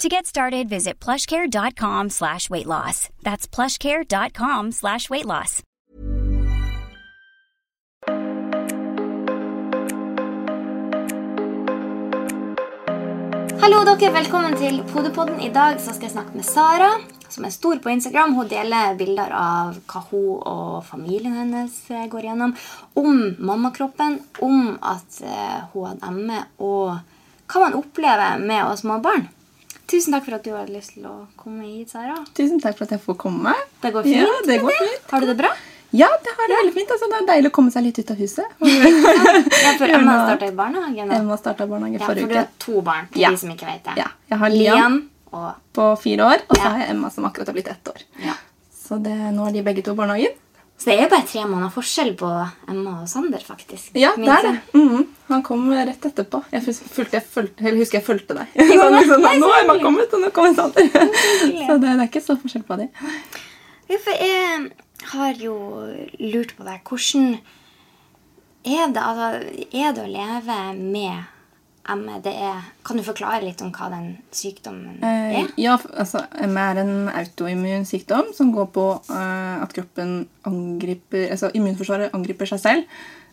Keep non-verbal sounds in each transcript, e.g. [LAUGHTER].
To get started, visit plushcare.com slash weight loss. That's plushcare.com slash weight loss. Hallo dere, velkommen til Podepodden. I dag så skal jeg snakke med Sara, som er stor på Instagram. Hun deler bilder av hva hun og familien hennes eh, går gjennom. Om mammakroppen, om at eh, hun hadde ME, og hva man opplever med å ha små barn. Tusen takk for at du hadde lyst til å komme hit, Sara. Tusen takk for at jeg får komme. Det går fint? Ja, det går fint. Har du det bra? Ja, det har det veldig fint. Altså, det er deilig å komme seg litt ut av huset. [LAUGHS] Ja, for Emma starta i barnehage nå. Emma starta barnehage Ja, for forrige du har to barn, til Ja. de som ikke vet det. Ja, jeg har og på fire år, og så har jeg Emma som akkurat har blitt ett år. ja. Så det, nå er de begge to i barnehagen. Så det er jo bare tre måneder forskjell på Emma og Sander, faktisk. Ja, det er det. det. -hmm. Han kom rett etterpå. Jeg fulgte, jeg fulgte, eller husker jeg fulgte deg. [LAUGHS] Sånn, liksom, nei, nå er Emma kommet, og nå kommer Sander. [LAUGHS] Så det, det er ikke så forskjell på dem. Ja, for jeg har jo lurt på deg. Hvordan er det, altså, er det å leve med ME? Det er, kan du forklare litt om hva den sykdommen Eh, er? ja, altså, ME er en autoimmun sykdom som går på eh, at kroppen angriper Altså immunforsvaret angriper seg selv.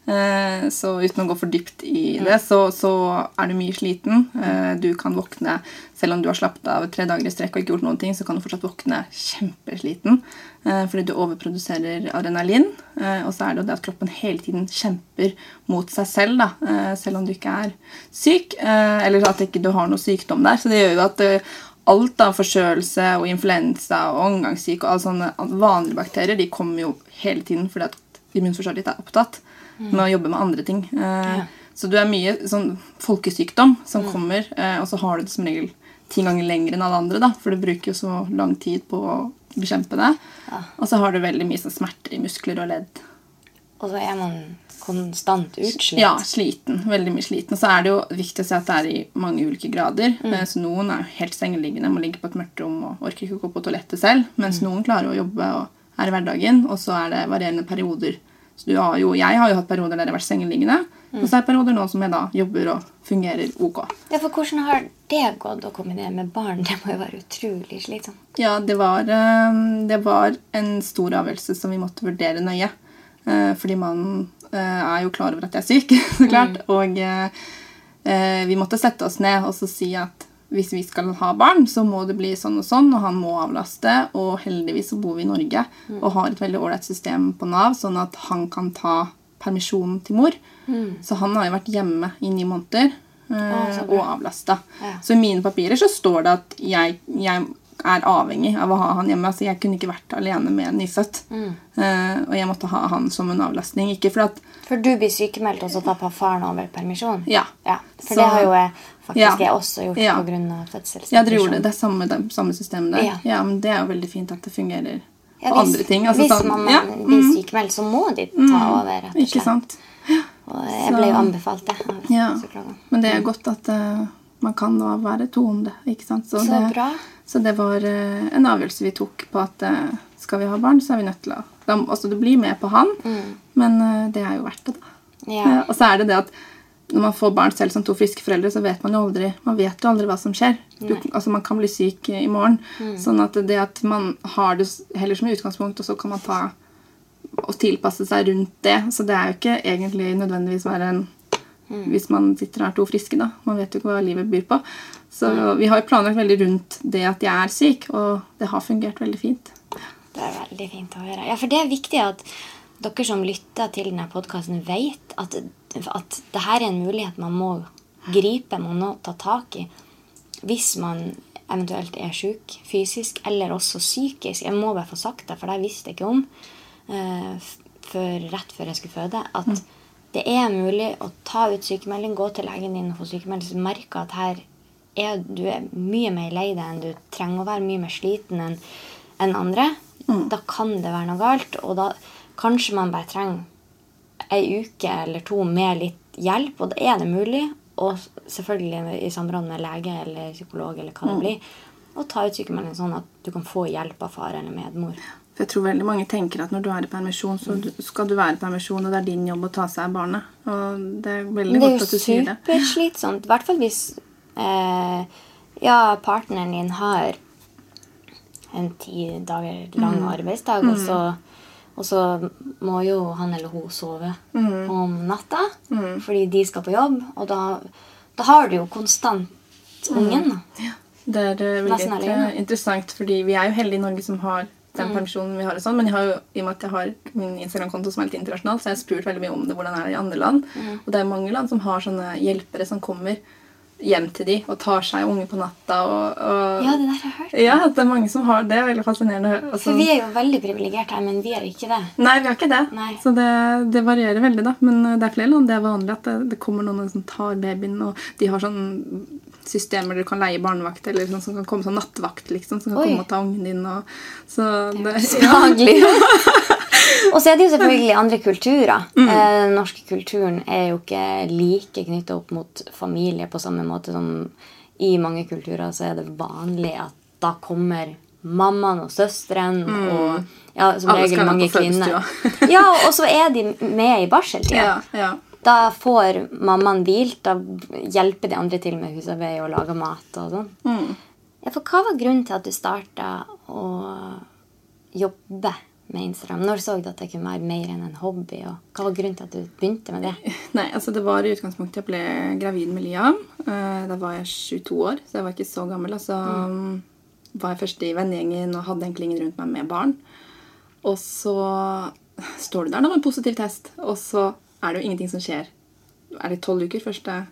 Eh, så uten å gå for dypt i det, så, så er du mye sliten. Eh, du kan våkne selv om du har slappet av tre dager i strekk og ikke gjort noen ting, så kan du fortsatt våkne kjempesliten eh, fordi du overproduserer adrenalin. Og så er det jo det at kroppen hele tiden kjemper mot seg selv, da, selv om du ikke er syk, eller at ikke du har noe sykdom der. Så det gjør jo at alt av forkjølelse og influensa og omgangssyke og alle sånne vanlige bakterier de kommer jo hele tiden fordi at immunforsvaret ditt er opptatt med å jobbe med andre ting. Eh, Så du er mye sånn folkesykdom som kommer, eh, og så har du det som regel ti ganger lenger enn alle andre, da, for du bruker jo så lang tid på å bekjempe det. Og så har du veldig mye sånn smerter i muskler og ledd. Og så er man konstant utslitt. Ja, sliten. Veldig mye sliten. Og så er det jo viktig å si at det er i mange ulike grader. Mm. Eh, Så noen er helt sengeliggende, må ligge på et mørkt rom og orker ikke å gå på toalettet selv. Mens Mm. noen klarer å jobbe og er i hverdagen. Og så er det varierende perioder. Så du har jo, jeg har jo hatt perioder der jeg har vært sengeliggende. Mm. Og så er det perioder nå som jeg da jobber og fungerer ok. Ja, for hvordan har det gått å kombinere med barn? [LAUGHS] Det må jo være utrolig slitsomt. Ja, det var, eh, det var en stor avgjørelse som vi måtte vurdere nøye. Eh, Fordi man eh, er jo klar over at jeg er syk, [LAUGHS] så klart. Og eh, eh, vi måtte sette oss ned og så si at hvis vi skal ha barn, så må det bli sånn og sånn, og han må avlaste. Og heldigvis så bor vi i Norge og har et veldig ålreit system på Nav, sånn at han kan ta permisjonen til mor. Så han har jo vært hjemme i ni måneder eh, og avlasta. Ja. Så i mine papirer så står det at jeg, jeg er avhengig av å ha han hjemme. Altså jeg kunne ikke vært alene med en nyfødt. Eh, og jeg måtte ha han som en avlastning. Ikke for at For du blir sykemeldt, og så tar faren over permisjon? Ja. For Så- det har jo faktisk Ja. jeg også gjort Ja. av fødselsdepresjon. Ja, dere gjorde det. Det er samme, det er samme system der. Ja. Ja. men Det er jo veldig fint at det fungerer Ja, på andre ting. Altså, hvis sånn- man ja, blir mm, sykemeldt, så må de ta over. rett og Ikke sant? Og jeg ble jo anbefalt det. Ja. Men det er godt at uh, man kan da være to om det. ikke sant? Så det, bra. Så det var uh, en avgjørelse vi tok på at uh, skal vi ha barn, så er vi nødt til å da, Altså, du blir med på han, men eh, det er jo verdt det, da. Mm. Ja. Og så er det det at når man får barn selv som to friske foreldre, så vet man jo aldri man vet jo aldri hva som skjer. Du, altså Man kan bli syk i morgen. Mm. Sånn at det at man har det heller som utgangspunkt, og så kan man ta og tilpasse seg rundt det. Så det er jo ikke egentlig nødvendigvis være en Mm. hvis man sitter og er to friske. da. Man vet jo ikke hva livet byr på. Så vi har jo planlagt veldig rundt det at jeg er syk, og det har fungert veldig fint. Det er veldig fint å høre. Ja, for det er viktig at dere som lytter til denne podkasten, vet at, at det her er en mulighet man må gripe, man må ta tak i hvis man eventuelt er syk fysisk eller også psykisk. Jeg må bare få sagt det, for det visste jeg ikke om eh, før, rett før jeg skulle føde. At mm. det er mulig å ta ut sykemelding, gå til legen din og få sykemelding, så merker at her er du er mye mer lei deg enn du trenger å være, mye mer sliten enn en andre. Mm. Da kan det være noe galt. Og da kanskje man bare trenger ei uke eller to med litt hjelp, og det er det mulig og selvfølgelig i samråd med lege eller psykolog eller hva det mm. blir, å ta ut sykemelding sånn at du kan få hjelp av far eller medmor. For jeg tror veldig mange tenker at når du er i permisjon, så mm. skal du være i permisjon, og det er din jobb å ta seg av barnet. Og det er veldig godt at du sier det. Det er jo superslitsomt. I hvert fall hvis eh, ja, partneren din har en ti dager lang mm. arbeidsdag, mm. og så og så må jo han eller hun sove mm. om natta mm. fordi de skal på jobb. Og da, da har du jo konstant mm. ungen. Ja. Det er uh, veldig interessant, fordi vi er jo heldige i Norge som har den mm. permisjonen vi har. og sånn, Men jeg har jo, i og med at jeg har min Instagram-konto som er litt internasjonal, så jeg har spurt veldig mye om det, hvordan det er i andre land. Mm. Og det er mange land som har sånne hjelpere som kommer hjem til de og tar seg unge på natta. Og, og, ja, det der har jeg hørt. Ja, det er mange som har det. det er veldig fascinerende. Altså, For vi er jo veldig privilegerte her, men vi er ikke det. Nei, vi har ikke det. Nei. Så det, det, varierer veldig, da. Men eh, det er flere land det er vanlig at det, det kommer noen som tar babyen, og de har sånn systemer der du kan leie barnevakt, eller sånn som kan komme sånn nattvakt, liksom, som kan Oi. komme og ta ungen din. Og, så det, er [LAUGHS] ja. [LAUGHS] Og så er det jo selvfølgelig andre kulturer. Mm. Eh, den norske kulturen er jo ikke like knytta opp mot familie på samme måte som i mange kulturer så er det vanlig at da kommer mammaen og søsteren mm. og ja, som regel mange kvinner. [LAUGHS] ja, og så er de med i barseltida. Ja, ja. Da får mammaen hvilt. Da hjelper de andre til med husarbeid og lager mat og sånn. Mm. Ja, for hva var grunnen til at du starta å jobbe med Instagram? Når så du at det kunne være mer enn en hobby? og Hva var grunnen til at du begynte med det? [LAUGHS] Nei, altså Det var i utgangspunktet jeg ble gravid med Liam. Eh, da var jeg 22 år, så jeg var ikke så gammel. Altså mm. var jeg først i vennegjengen og hadde egentlig ingen rundt meg med barn. Og så står du der da med en positiv test, og så er det jo ingenting som skjer. Er det tolv uker første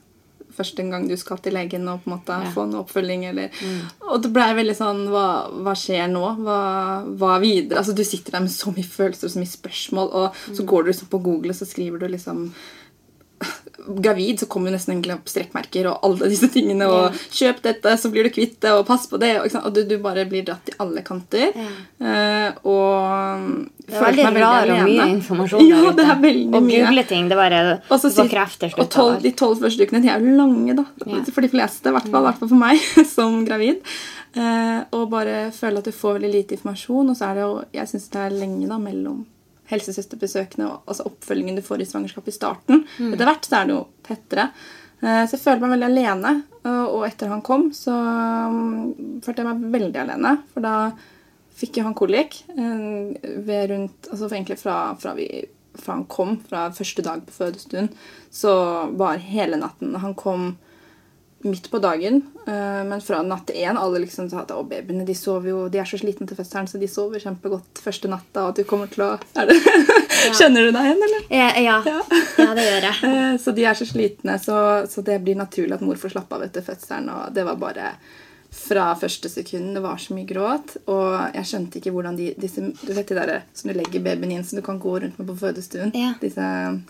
første gang du skal til legen og på en måte ja. få en oppfølging. Eller, mm. Og det blei veldig sånn hva, hva skjer nå? Hva, hva, videre? Altså, du sitter der med så mye følelser og så mye spørsmål, og mm. så går du liksom på Google og så skriver du liksom gravid, så kommer jo nesten egentlig opp strekkmerker og alle disse tingene. Og yeah. 'kjøp dette, så blir du kvitt det', og 'pass på det'. Og, og du, du, bare blir dratt i alle kanter. Yeah. Uh, og det er veldig rar og mye informasjon. [LAUGHS] Ja, det er veldig og mye. google ting. Det bare Også, får krefter. Og tolv, de tolv første ukene de er jo lange, da. Yeah. For de fleste, i hvert fall, hvert fall for meg [LAUGHS] som gravid. Uh, og bare føle at du får veldig lite informasjon. Og så er det jo Jeg syns det er lenge da mellom helsesøsterbesøkene og altså oppfølgingen du får i svangerskapet i starten. Mm. Etter hvert så er det jo tettere. Eh, så jeg føler meg veldig alene. Og etter han kom, så mm, følte jeg meg veldig alene. For da fikk jo han kolikk eh, ved rundt Altså egentlig fra, fra, vi, fra han kom, fra første dag på fødestuen, så var hele natten Han kom midt på dagen. Uh, men fra natt én alle liksom sa at å, babyene de sover jo, de er så slitne til fødselen, så de sover kjempegodt første natta. Og at du kommer til å [LAUGHS] det, ja. Kjenner du deg igjen, eller? Ja, ja. ja. det gjør jeg. Uh, [LAUGHS] så de er så slitne, så, så, det blir naturlig at mor får slappe av etter fødselen. Og det var bare fra første sekund. Det var så mye gråt. Og jeg skjønte ikke hvordan de disse, Du vet de der som du legger babyen inn som du kan gå rundt med på fødestuen? Ja. Disse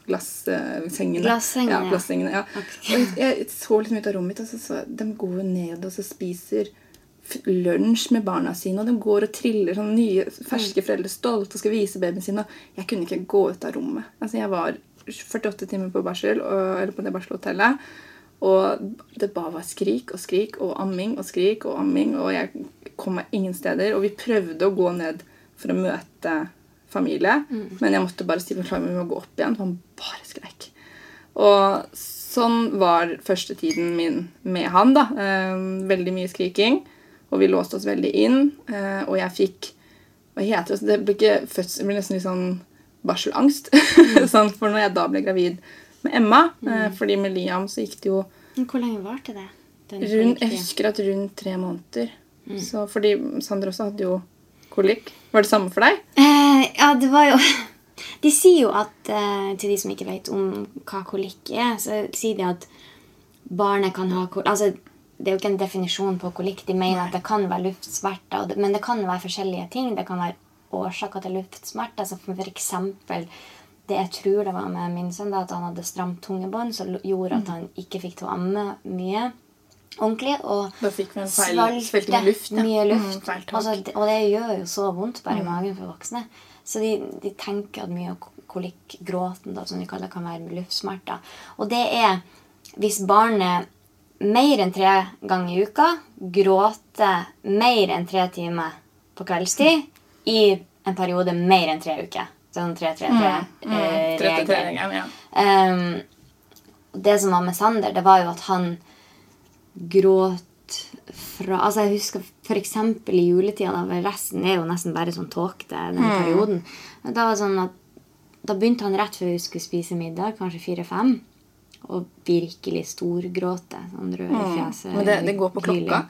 glassengene. Glassengene, ja. Glassengene, ja. Okay. Jeg så liksom ut av rommet mitt, og så, så de går jo ned og så spiser lunsj med barna sine, og de går og triller sånn nye, ferske mm. foreldre stolt og skal vise babyen sin. Og jeg kunne ikke gå ut av rommet. Altså, jeg var 48 timer på barsel, og, eller på det barselhotellet. Og det bare var skrik og skrik og amming og skrik og amming. Og jeg kom meg ingen steder. Og vi prøvde å gå ned for å møte familie. Mm. Men jeg måtte bare si beklager, vi må gå opp igjen. For han bare skreik. Og sånn var første tiden min med han. da. Eh, veldig mye skriking. Og vi låste oss veldig inn. Eh, og jeg fikk Hva heter det? Det ble ikke det ble nesten litt sånn barselangst. [LAUGHS] Mm. sånn, for når jeg da ble gravid med Emma. Eh, mm. fordi med Liam så gikk det jo Hvor lenge varte det? Rundt, jeg husker at rundt tre måneder. Mm. Så fordi Sander også hadde jo kolikk? Var det samme for deg? Eh, ja, det var jo [LAUGHS] De sier jo at eh, Til de som ikke vet om hva kolikk er, så sier de at barnet kan ha kolikk Altså, det er jo ikke en definisjon på kolikk. De mener at det kan være luftsmerter, men det kan være forskjellige ting. Det kan være årsaker til luftsmerter. Altså for eksempel det jeg tror det var med min sønn, da, at han hadde stramt tungebånd, som gjorde at han ikke fikk til å amme mye ordentlig. Og Da fikk en feil svalte luft. ja. mye luft. Mm, altså, og det gjør jo så vondt bare i magen for voksne. Så de, de tenker at mye av kolikkgråten, da, som de kaller kan være med luftsmerter. Og det er hvis barnet mer enn tre ganger i uka gråter mer enn tre timer på kveldstid i en periode mer enn tre uker. Sånn Mm, 3-3-3-regel. 33-regelen, ja. Ehm, det som var med Sander, det var jo at han gråt fra Altså Jeg husker f.eks. i juletida, da resten er jo nesten bare sånn tåkete den perioden. Da var sånn at da begynte han rett før vi skulle spise middag, kanskje fire-fem, og virkelig storgråte. Sånn rød i fjeset. Men det, det går på klokka.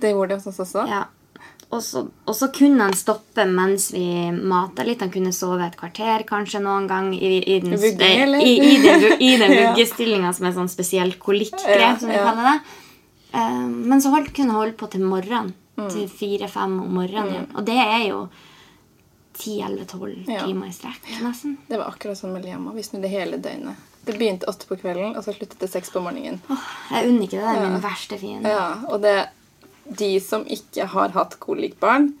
Det gjorde det hos oss også. Ja. Og så, og så kunne han stoppe mens vi mata litt. Han kunne sove et kvarter kanskje noen gang i, i den, eh, i, i den, vu- i [LAUGHS] den vuggestillinga som er sånn spesielt kolikkgrep, som vi kaller det. Eh, men så holdt, kunne holde på til morgenen. Mm. Til fire-fem om morgenen igjen. Og det er jo 10-11-12 Ja. timer i strekk, nesten. Det var akkurat sånn med Liam. Vi snudde hele døgnet. Det begynte åtte på kvelden, og så sluttet det seks på morgenen. Oh, jeg unner ikke det. Det er Ja. min verste fiende. Ja, og det, de som ikke har hatt kolikkbarn,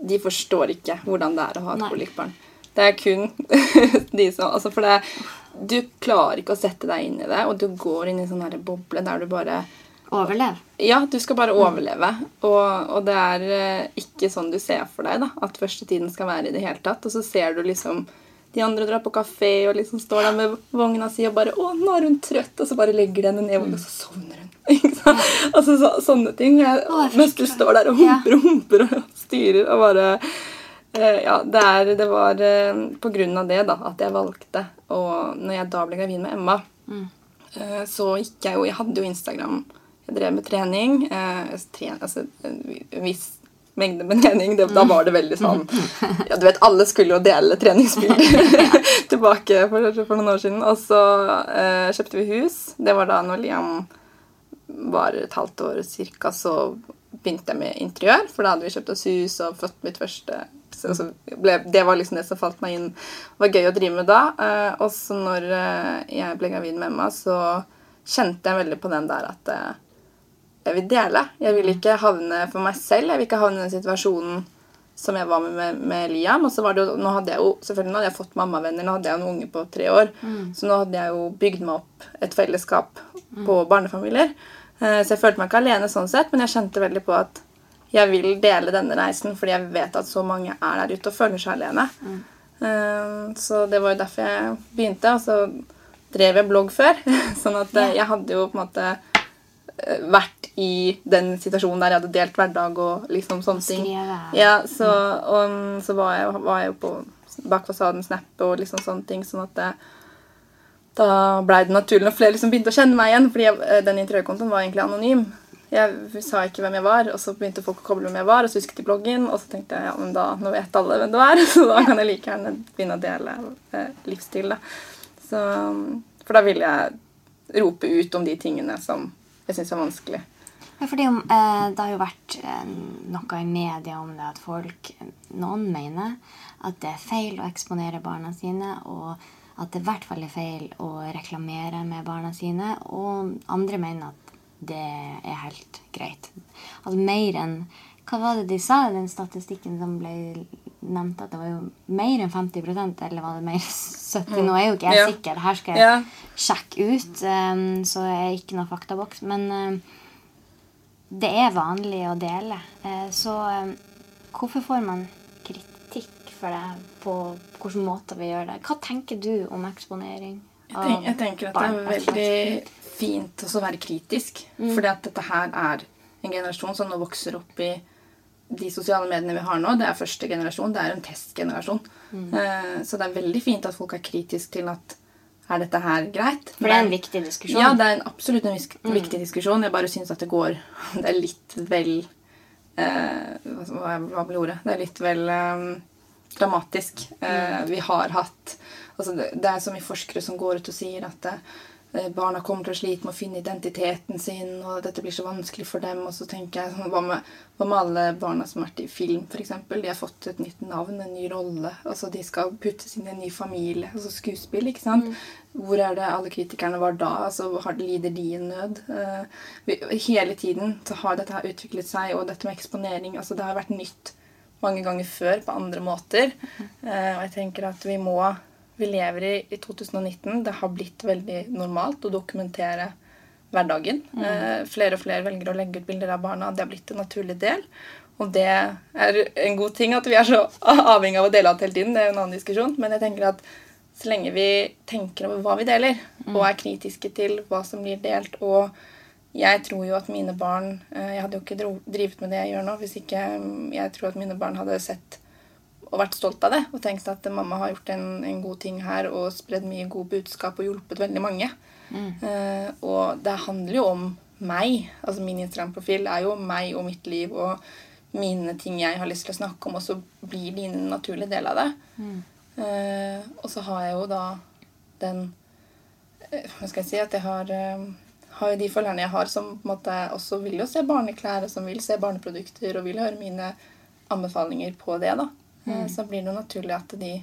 de forstår ikke hvordan det er å ha et kolikkbarn. Det er kun [LAUGHS] de som altså For det, du klarer ikke å sette deg inn i det, og du går inn i en sånn boble der du bare Overlev. Ja, du skal bare overleve. Og, og det er eh, ikke sånn du ser for deg da, at første tiden skal være i det hele tatt. Og så ser du liksom de andre drar på kafé og liksom står der med vogna si og bare 'Å, nå er hun trøtt.' Og så bare legger de henne ned, og så sovner hun. [LAUGHS] Altså så, sånne ting. Jeg, Å, mens du står der og humper og humper og styrer og bare eh, Ja, det, er, det var eh, på grunn av det da, at jeg valgte Og når jeg da ble gravid med Emma, eh, så gikk jeg jo Jeg hadde jo Instagram. Jeg drev med trening. Eh, tren, altså, en viss mengde med trening. Det, da var det veldig sånn ja, Du vet, alle skulle jo dele treningsbilder [LAUGHS] [LAUGHS] tilbake for, for noen år siden. Og så eh, kjøpte vi hus. Det var da når Liam var et halvt år cirka, så begynte jeg med interiør. For da hadde vi kjøpt oss hus og fått mitt første så, så ble, Det var liksom det som falt meg inn. Det var gøy å drive med da. Eh, og så når eh, jeg ble gravid med Emma, så kjente jeg veldig på den der at eh, jeg vil dele. Jeg vil ikke havne for meg selv. Jeg vil ikke havne i den situasjonen som jeg var med med, med Liam. Og så var det jo, nå hadde jeg jo selvfølgelig nå hadde jeg fått mammavenner. Nå hadde jeg jo en unge på tre år. Så nå hadde jeg jo bygd meg opp et fellesskap på barnefamilier. Eh, Så jeg følte meg ikke alene sånn sett, men jeg kjente veldig på at jeg vil dele denne reisen fordi jeg vet at så mange er der ute og føler seg alene. Mm. Så det var jo derfor jeg begynte. Og så drev jeg blogg før. [LAUGHS] Sånn at eh, jeg hadde jo på en måte vært i den situasjonen der jeg hadde delt hverdag og liksom sånne ting. Ja, så, og, så var, jeg, var jeg jo på bak fasaden Snap og liksom sånne ting. sånn at det, da blei det naturlig når flere liksom begynte å kjenne meg igjen. fordi eh, den interiørkontoen var egentlig anonym. Jeg sa ikke hvem jeg var, og så begynte folk å koble hvem jeg var. Og så husket de bloggen, og så tenkte jeg ja, men da, nå vet alle hvem du er, [LAUGHS] Så da kan jeg like gjerne begynne å dele eh, livsstil. Da. Så, for da vil jeg rope ut om de tingene som jeg syns er vanskelig. Ja, fordi om, eh, Det har jo vært eh, noe i media om det at folk Noen mener at det er feil å eksponere barna sine, og at det i hvert fall er feil å reklamere med barna sine. Og andre mener at det er helt greit. Altså mer enn Hva var det de sa i den statistikken som ble nevnt? At det var jo mer enn 50% eller var det mer 70 Nå er jo ikke jeg Ja. sikker. Her skal jeg Ja. sjekke ut, eh, så jeg er ikke noe faktaboks. Men eh, det er vanlig å dele. Eh, Så eh, hvorfor får man for det på hvilken måte vi gjør det? Hva tenker du om eksponering? Jeg, tenk, jeg tenker at det er veldig fint også å være kritisk. Fordi at dette her er en generasjon som nå vokser opp i de sosiale mediene vi har nå. Det er første generasjon. Det er en testgenerasjon. Mm. Så det er veldig fint at folk er kritiske til at er dette her greit? For det er en viktig diskusjon. Ja, det er en absolutt en visk- viktig diskusjon. Jeg bare syns at det går Det er litt vel eh, hva, hva blir ordet? Det er litt vel eh, dramatisk. Eh, vi har hatt altså det, det er så mye forskere som går ut og sier at eh, barna kommer til å slite med å finne identiteten sin, og dette blir så vanskelig for dem. Og så tenker jeg sånn, hva med, hva med alle barna som har vært i film, f.eks.? De har fått et nytt navn, en ny rolle. altså De skal puttes inn i en ny familie. altså Skuespill, ikke sant? Hvor er det alle kritikerne var da? altså har, Lider de en nød? Eh, vi, hele tiden så har dette utviklet seg, og dette med eksponering altså Det har vært nytt mange ganger før på andre måter. Eh, og jeg tenker at vi må Vi lever i, i 2019. Det har blitt veldig normalt å dokumentere hverdagen. Mm. flere og flere velger å legge ut bilder av barna. Det har blitt en naturlig del. Og det er en god ting at vi er så [LAUGHS] avhengig av å dele alt hele tiden. Det er en annen diskusjon. Men jeg tenker at så lenge vi tenker over hva vi deler, og er kritiske til hva som blir delt, og jeg tror jo at mine barn eh, Jeg hadde jo ikke drevet med det jeg gjør nå hvis ikke mm, jeg tror at mine barn hadde sett og vært stolt av det og tenkt at mamma har gjort en, en god ting her og spredd mye god budskap og hjulpet veldig mange. Eh, og det handler jo om meg. Altså Min Instagram-profil er jo meg og mitt liv og mine ting jeg har lyst til å snakke om, og så blir det en naturlig del av det. Eh, og så har jeg jo da den Hva skal jeg si At jeg har, har jo de følgerne jeg har, som på en måte også vil jo se barneklær, og som vil se barneprodukter, og vil høre mine anbefalinger på det. da. Mm. Så blir det jo naturlig at de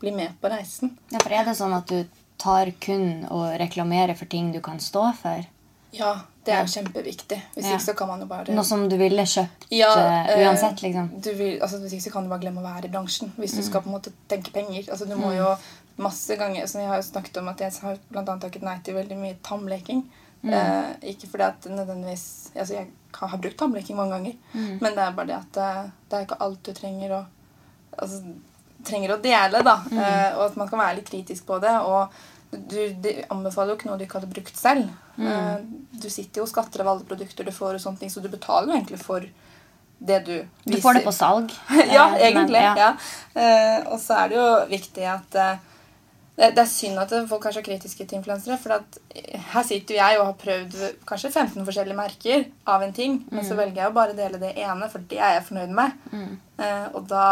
blir med på reisen. Ja, for er det sånn at du tar kun og reklamerer for ting du kan stå for? Ja, det er kjempeviktig. Hvis Ja. ikke så kan man jo bare Noe som du ville kjøpt Ja, eh, eh, uansett, liksom? Du vil, altså, hvis ikke så kan du bare glemme å være i bransjen. Hvis du skal på en måte tenke penger. Altså, du må jo masse ganger så Jeg har jo snakket om at jeg har blant annet takket nei til veldig mye tannbleking. Eh, ikke fordi at nødvendigvis altså Jeg har brukt tannbleking mange ganger, men det er bare det at eh, det er ikke alt du trenger å altså, trenger å dele. da, eh, Og at man kan være litt kritisk på det. og du de anbefaler jo ikke noe du ikke hadde brukt selv. Eh, du sitter jo og skatter av alle produkter du får, og sånne ting, så du betaler jo egentlig for det du Du får det på salg. [LAUGHS] ja, egentlig. men- egentlig. ja. Eh, og så er det jo viktig at eh, det, det er synd at folk er så kritiske til influensere. For at eh, her sitter jo jeg og har prøvd kanskje 15 forskjellige merker av en ting. Men så velger jeg å bare dele det ene, for det er jeg fornøyd med. Eh, og da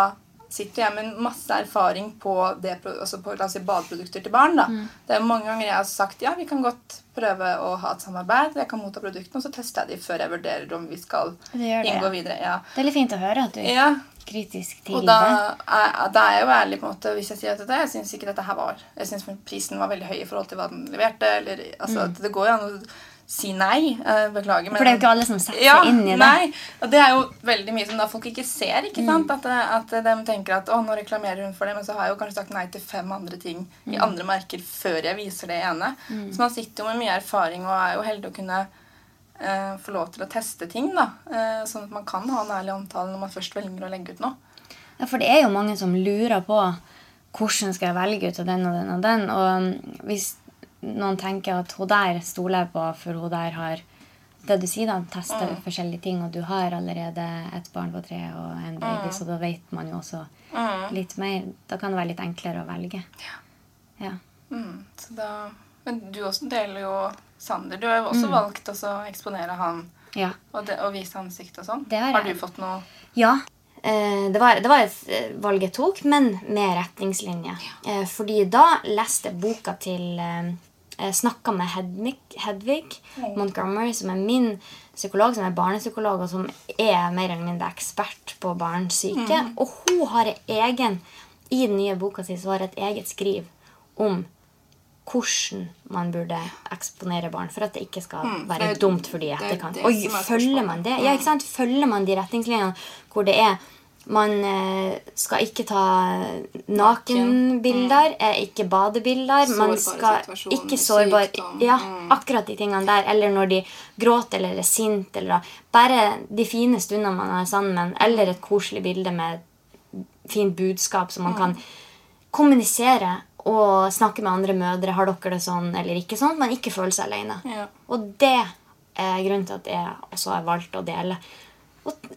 sitter jeg med masse erfaring på, det, altså på si, badeprodukter til barn. da. Det er mange ganger jeg har sagt ja, vi kan godt prøve å ha et samarbeid. Jeg kan motta produktene, og så tester jeg de før jeg vurderer om vi skal det, inngå ja. videre. ja. Det er litt fint å høre at du er kritisk til og da er, da er jeg jo ærlig på en måte hvis jeg sier at dette, jeg syns ikke dette her var Jeg syns prisen var veldig høy i forhold til hva den leverte. Eller, altså, mm. Det går jo an å si nei. eh, beklager. Men, For det er jo ikke alle som setter ja, seg inn i det. Nei, og det er jo veldig mye som da folk ikke ser. ikke sant? At, at de tenker at å, nå reklamerer hun for det, men så har jeg jo kanskje sagt nei til fem andre ting i andre merker før jeg viser det ene. Så man sitter jo med mye erfaring og er jo heldig å kunne eh, få lov til å teste ting. da, eh, Sånn at man kan ha en ærlig omtale når man først velger å legge ut noe. Ja, for det er jo mange som lurer på hvordan skal jeg velge ut av den og den og den. Og um, hvis noen tenker at hun der stoler jeg på, for hun der har det du sier, da, testa Mm. forskjellige ting, og du har allerede et barn på tre og en baby, Mm. så da vet man jo også litt mer. Da kan det være litt enklere å velge. Ja. Mm, så da, men du også deler jo Sander. Du har jo også valgt å eksponere han ja. og, de, og vise ansiktet og sånn. Har Har du fått noe Ja. eh, Det var, det var et eh, valg jeg tok, men med retningslinjer. Eh, Fordi da leste jeg boka til eh, Jeg snakka med Hedvig, Hedvig Montgomery, som er min psykolog, som er barnepsykolog, og som er mer eller mindre ekspert på barns psyke. Mm. Og hun har egen I den nye boka si så har et eget skriv om hvordan man burde eksponere barn for at det ikke skal Mm, være dumt for de i det er etterkant. Og er følger man det? Ja, ikke sant? Følger man de retningslinjene hvor det er man eh, skal ikke ta nakenbilder, mm. ikke badebilder. Man Sårbare skal situasjoner, ikke sårbar sykdom, Ja, mm. akkurat de tingene der. Eller når de gråter eller er sint. Bare de fine stundene man har sammen, eller et koselig bilde med fint budskap som man kan kommunisere og snakke med andre mødre. Har dere det sånn eller ikke sånn? Man ikke føler seg alene. Ja. Og det er grunnen til at jeg også har valgt å dele. Og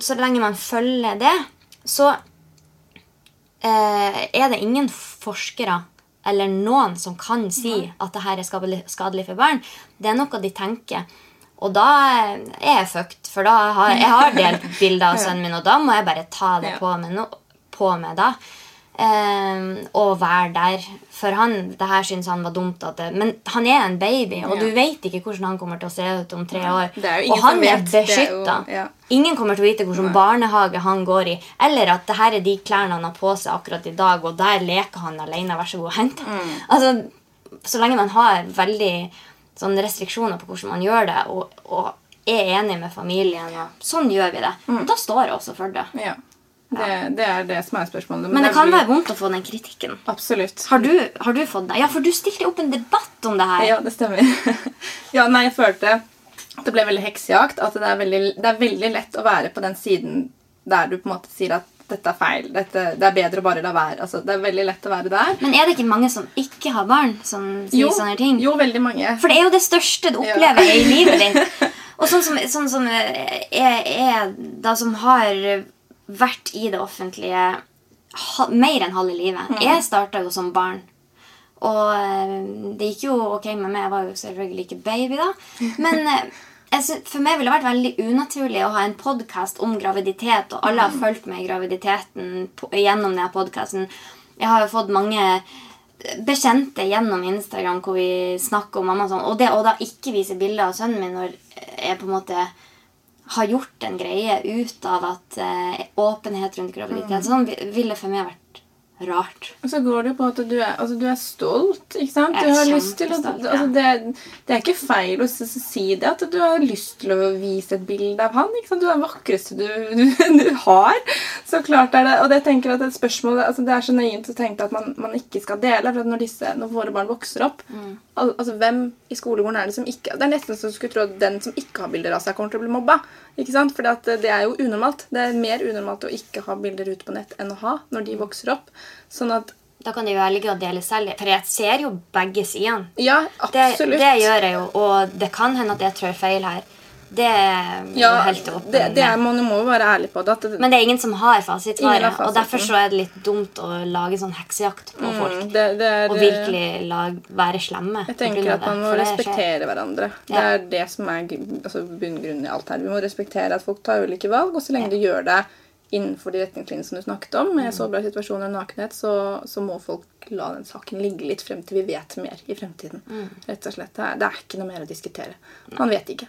så lenge man følger det, så eh, er det ingen forskere eller noen som kan si at det her er skadelig, skadelig for barn. Det er noe de tenker. Og da er jeg fucked, for da har jeg har delt bilder av [LAUGHS] sønnen min, og da må jeg bare ta det Ja. på med, no, på med da. Ehm, og være der. For han, det her syns han var dumt. Det, men han er en baby, og Ja. du vet ikke hvordan han kommer til å se ut om tre år. Og han er beskytta. ja. Ingen kommer til å vite hvilken barnehage han går i. Eller at det her er de klærne han har på seg akkurat i dag, og der leker han alene. Vær så god, hent. Mm. Altså, så lenge man har veldig sånn restriksjoner på hvordan man gjør det, og, og er enig med familien, og sånn gjør vi det. Mm. Da står jeg også for det. Ja. Det, det er det som er spørsmålet. Men det det kan blir- være vondt å få den kritikken. Absolutt. Har du, har du fått det? Ja, for du stilte opp en debatt om det her. Ja, det stemmer. [LAUGHS] ja, nei, jeg følte at det ble veldig heksejakt. At det er veldig, det er veldig lett å være på den siden der du på en måte sier at dette er feil. Dette, det er bedre å bare la være. Altså, det er veldig lett å være der. Men er det ikke mange som ikke har barn, som sier Jo, sånne ting? jo, veldig mange. For det er jo det største du opplever i livet ditt. [LAUGHS] Og sånn som, sånn som jeg, jeg da som har vært i det offentlige ha, mer enn halve livet. Jeg starta jo som barn. Og eh, det gikk jo ok med meg. Jeg var jo selvfølgelig ikke baby da. Men eh, jeg sy- for meg ville det vært veldig unaturlig å ha en podkast om graviditet, og alle har fulgt meg i graviditeten på, gjennom denne podkasten. Jeg har jo fått mange bekjente gjennom Instagram hvor vi snakker om mamma og sånn. Og det å da ikke vise bilder av sønnen min når jeg på en måte har gjort en greie ut av at eh, åpenhet rundt graviditet Sånn ville for meg vært rart. Og så går det jo på at du er, altså, du er stolt. ikke sant? Du har lyst til å, stolt, ja. altså, det, det er ikke feil å si det, at du har lyst til å vise et bilde av han. ikke sant? Du er den vakreste du, du, [LAUGHS] du har. Så klart er det. Og det tenker at et spørsmål, altså, det er så nøyent å tenke at man, man ikke skal dele. for når, disse, når våre barn vokser opp Mm. al altså Hvem i skolegården er det som ikke Det er nesten så du skulle tro at den som ikke har bilder av seg, kommer til å bli mobba. ikke sant? For det er jo unormalt. Det er mer unormalt å ikke ha bilder ute på nett enn å ha når de vokser opp. Sånn at Da kan de velge å dele selv. For jeg ser jo begge sidene. Ja, absolutt. det gjør jeg jo, og det kan hende at jeg trår feil her. Det er ja, helt åpen. det, det er, man må jo være ærlig på det. Det Men det er ingen som har fasitsvaret. Og derfor så er det litt dumt å lage sånn heksejakt på folk. Mm, det, det er, Og virkelig lag, være slemme. Jeg tenker at man må skjer. respektere hverandre. Det er det som er altså, bunngrunnen i alt her. Vi må respektere at folk tar ulike valg, og så lenge du gjør det innenfor de retningslinjene som du snakket om, med med sårbare situasjoner og nakenhet, så, så må folk la den saken ligge litt frem til vi vet mer i fremtiden. Mm. Rett og slett. Det er, det er ikke noe mer å diskutere. Man vet ikke.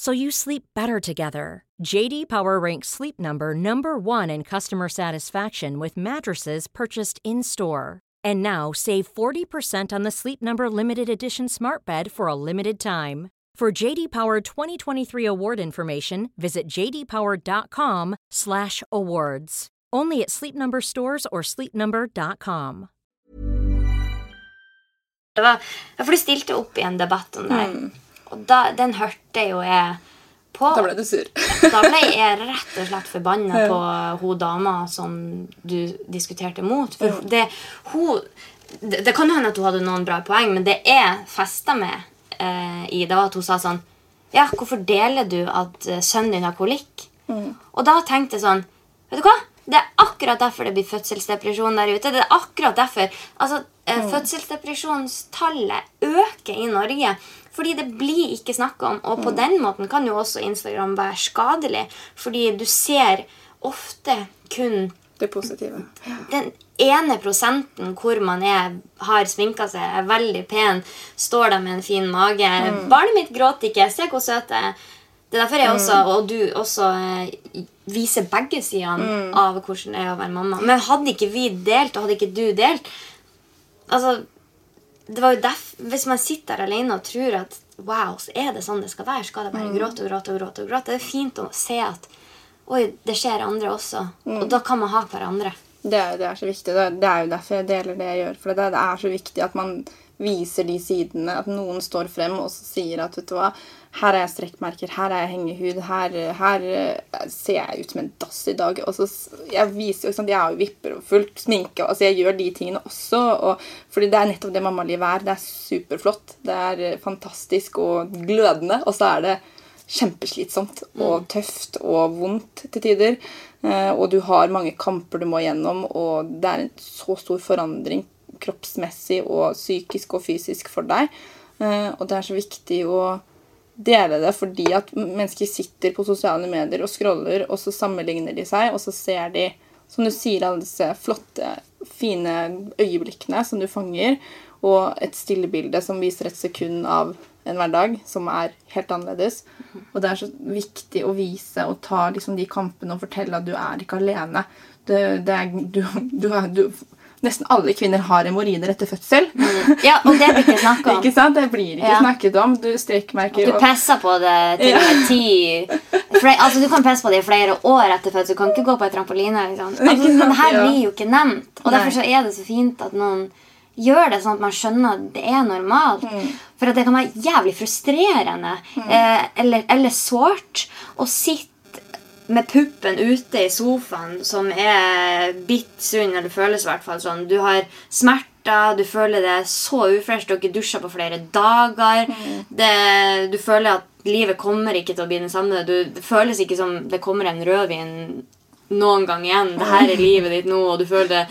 so you sleep better together. JD Power ranks Sleep Number number 1 in customer satisfaction with mattresses purchased in-store. And now save 40% on the Sleep Number limited edition Smart Bed for a limited time. For JD Power 2023 award information, visit jdpower.com/awards. Only at Sleep Number stores or sleepnumber.com. Det var, ja, for du stilte opp i en debatt om det her. Mm. Og da, den hørte jo jeg på. Da ble du sur. Da ble jeg rett og slett forbanna [LAUGHS] på hun dama som du diskuterte mot. For det, hun, det, det kan jo hende at hun hadde noen bra poeng, men det jeg festa med eh, i, det var at hun sa sånn Ja, hvorfor deler du at eh, sønnen din har kolikk? Og da tenkte jeg sånn Vet du hva? Det er akkurat derfor det blir fødselsdepresjon der ute. Det er akkurat derfor altså, mm. Fødselsdepresjonstallet øker i Norge. Fordi det blir ikke snakka om. Og på den måten kan jo også Instagram være skadelig. Fordi du ser ofte kun Det positive. den ene prosenten hvor man er, har sminka seg, er veldig pen, står der med en fin mage 'Barnet mitt gråter ikke. Se hvor søt jeg er.' Det er derfor jeg også, og du også, eh, viser begge sidene av hvordan det er å være mamma. Men hadde ikke vi delt, og hadde ikke du delt, Altså, det var jo derf, Hvis man sitter der alene og tror at wow, så er det sånn det skal være, skal det bare gråte og gråte og gråte, og gråte. Det er fint å se at oi, det skjer andre også. Og da kan man ha hverandre. Det er, det er så viktig. Det er, jo derfor jeg deler det jeg gjør. For det er så viktig at man viser de sidene. At noen står frem og sier at vet du hva, her er jeg strekkmerker, her er jeg hengehud, her, her eh, ser jeg ut som en dass i dag. Og så, jeg viser jo, sant, jeg har jo vipper og fullt sminke. altså Jeg gjør de tingene også. Og, fordi det er nettopp det mammalivet er. Det er superflott. Det er eh, fantastisk og glødende. Og så er det kjempeslitsomt og tøft og vondt til tider. Eh, og du har mange kamper du må gjennom, og det er en så stor forandring kroppsmessig og psykisk og fysisk for deg. Og det er så viktig å dele det fordi at mennesker sitter på sosiale medier og scroller, og så sammenligner de seg, og så ser de, som du sier, alle disse flotte, fine øyeblikkene som du fanger, og et stillebilde som viser et sekund av en hverdag som er helt annerledes. Og det er så viktig å vise og ta liksom de kampene og fortelle at du er ikke alene. Det, det er, du, du, du, nesten alle kvinner har hemoroider etter fødsel. Ja, og det blir ikke snakka om. [LAUGHS] ikke sant? Det blir ikke Ja. snakket om. Du strekkmerker Du og- pisser på det til ja. ti flere, altså Du kan pisse på det i flere år etter fødsel. Du kan ikke gå på en trampoline. Liksom. Altså, det her blir jo ikke nevnt. Og Nei. Derfor så er det så fint at noen gjør det sånn at man skjønner at det er normalt. Mm. For at det kan være jævlig frustrerende eh, eller, eller sårt å sitte med puppen ute i sofaen som er bitt sunn, eller føles i hvert fall sånn. Du har smerter, du føler det så ufresh, du har ikke dusja på flere dager. Det, du føler at livet kommer ikke til å bli den samme. Du, det føles ikke som det kommer en rødvin noen gang igjen. Det her er livet ditt nå, og du føler det